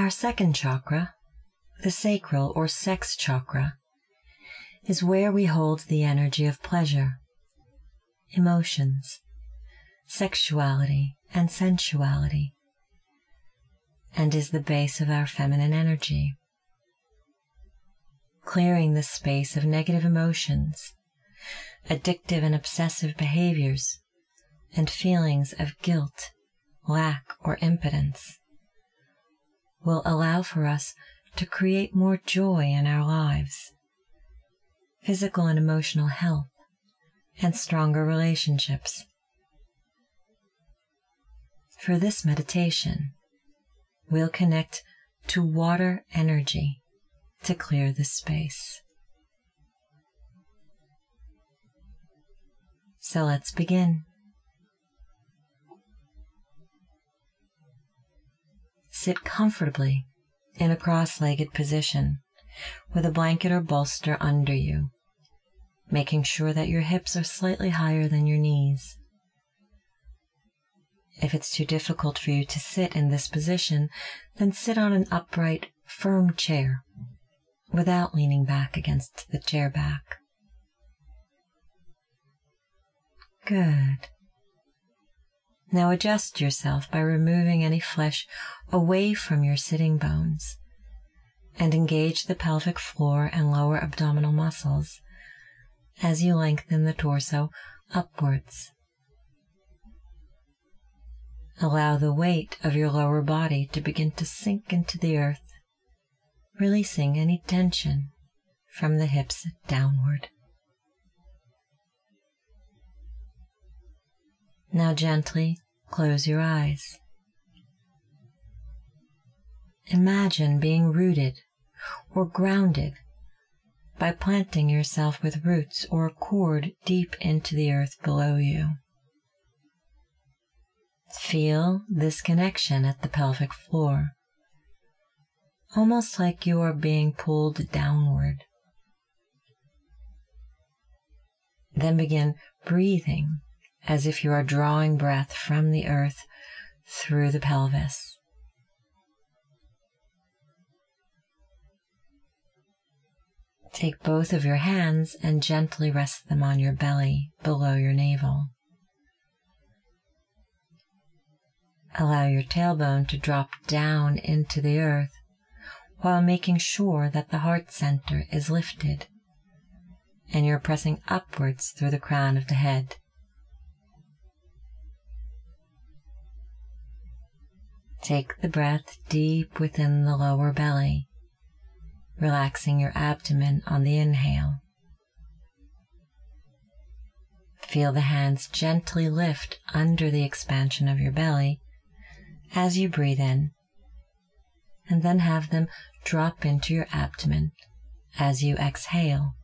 Our second chakra, the sacral or sex chakra, is where we hold the energy of pleasure, emotions, sexuality, and sensuality, and is the base of our feminine energy. Clearing the space of negative emotions, addictive and obsessive behaviors, and feelings of guilt, lack, or impotence will allow for us to create more joy in our lives, physical and emotional health, and stronger relationships. For this meditation, we'll connect to water energy to clear the space. So let's begin. Sit comfortably in a cross-legged position with a blanket or bolster under you, making sure that your hips are slightly higher than your knees. If it's too difficult for you to sit in this position, then sit on an upright, firm chair without leaning back against the chair back. Good. Now adjust yourself by removing any flesh away from your sitting bones and engage the pelvic floor and lower abdominal muscles as you lengthen the torso upwards. Allow the weight of your lower body to begin to sink into the earth, releasing any tension from the hips downward. Now gently close your eyes. Imagine being rooted or grounded by planting yourself with roots or a cord deep into the earth below you. Feel this connection at the pelvic floor, almost like you are being pulled downward. Then begin breathing as if you are drawing breath from the earth through the pelvis. Take both of your hands and gently rest them on your belly below your navel. Allow your tailbone to drop down into the earth while making sure that the heart center is lifted and you're pressing upwards through the crown of the head. Take the breath deep within the lower belly, relaxing your abdomen on the inhale. Feel the hands gently lift under the expansion of your belly as you breathe in, and then have them drop into your abdomen as you exhale.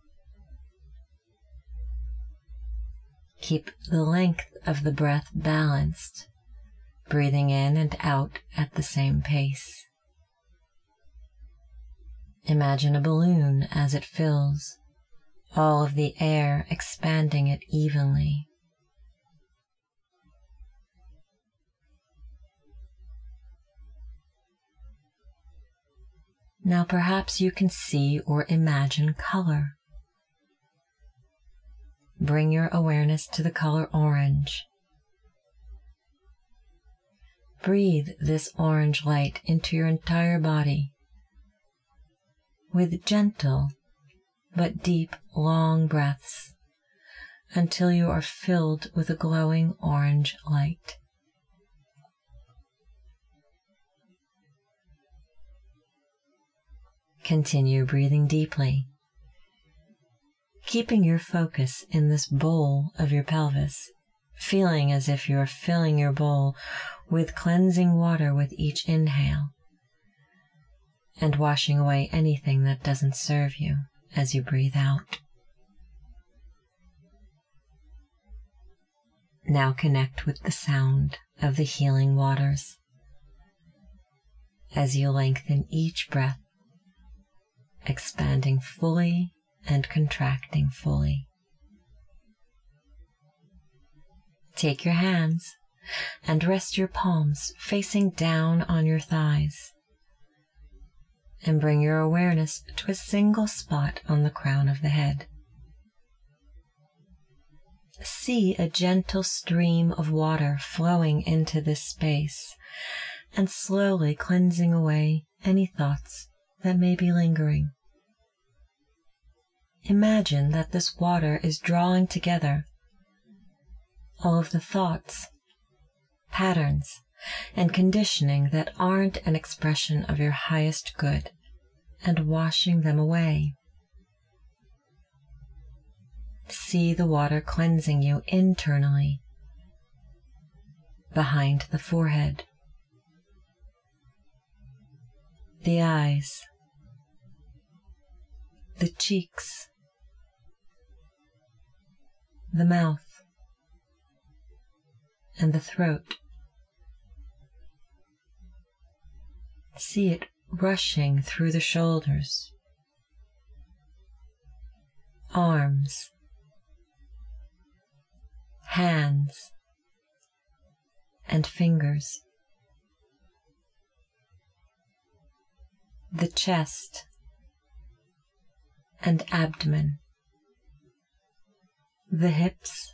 Keep the length of the breath balanced breathing in and out at the same pace. Imagine a balloon as it fills, all of the air expanding it evenly. Now perhaps you can see or imagine color. Bring your awareness to the color orange Breathe this orange light into your entire body with gentle but deep, long breaths until you are filled with a glowing orange light. Continue breathing deeply, keeping your focus in this bowl of your pelvis, feeling as if you are filling your bowl with cleansing water with each inhale and washing away anything that doesn't serve you as you breathe out. Now connect with the sound of the healing waters as you lengthen each breath, expanding fully and contracting fully. Take your hands and rest your palms facing down on your thighs, and bring your awareness to a single spot on the crown of the head. See a gentle stream of water flowing into this space and slowly cleansing away any thoughts that may be lingering. Imagine that this water is drawing together all of the thoughts, patterns, and conditioning that aren't an expression of your highest good and washing them away. See the water cleansing you internally, behind the forehead, the eyes, the cheeks, the mouth, and the throat. See it rushing through the shoulders, arms, hands, and fingers. The chest. And abdomen, the hips,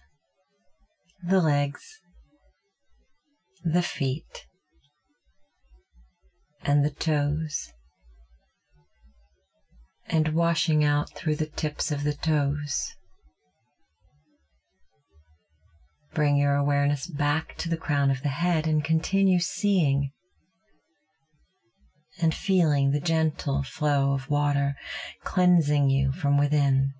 the legs, the feet and the toes, and washing out through the tips of the toes. Bring your awareness back to the crown of the head and continue seeing and feeling the gentle flow of water cleansing you from within.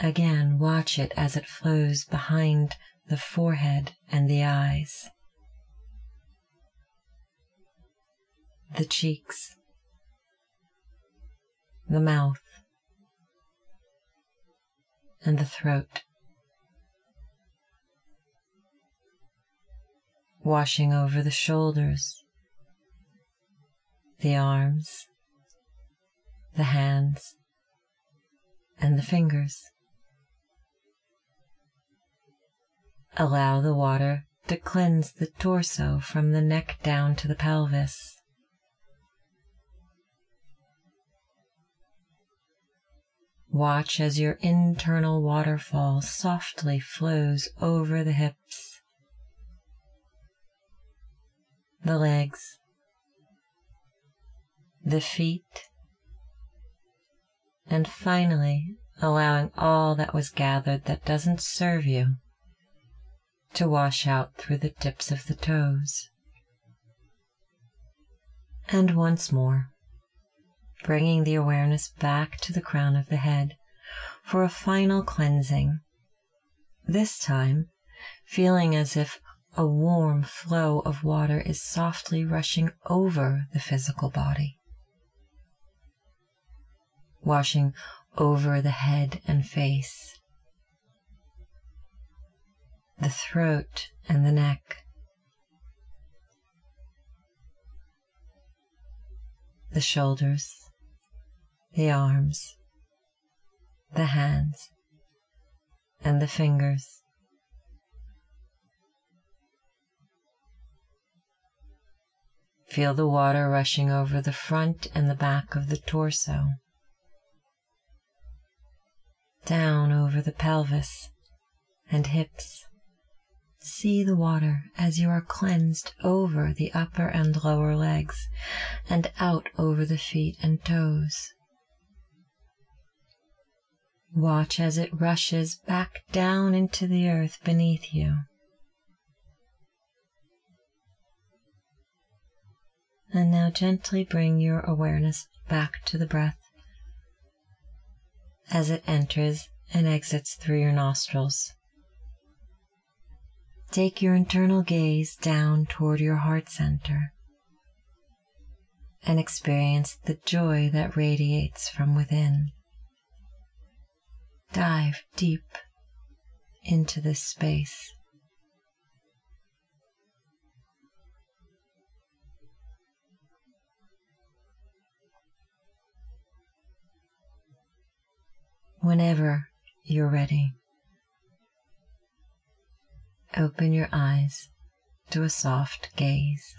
Again, watch it as it flows behind the forehead and the eyes. the cheeks, the mouth, and the throat. Washing over the shoulders, the arms, the hands, and the fingers. Allow the water to cleanse the torso from the neck down to the pelvis. Watch as your internal waterfall softly flows over the hips, the legs, the feet, and finally allowing all that was gathered that doesn't serve you to wash out through the tips of the toes. And once more bringing the awareness back to the crown of the head for a final cleansing. This time, feeling as if a warm flow of water is softly rushing over the physical body, washing over the head and face, the throat and the neck, the shoulders, the arms, the hands, and the fingers. Feel the water rushing over the front and the back of the torso, down over the pelvis and hips. See the water as you are cleansed over the upper and lower legs and out over the feet and toes. Watch as it rushes back down into the earth beneath you. And now gently bring your awareness back to the breath as it enters and exits through your nostrils. Take your internal gaze down toward your heart center and experience the joy that radiates from within dive deep into this space. Whenever you're ready, open your eyes to a soft gaze.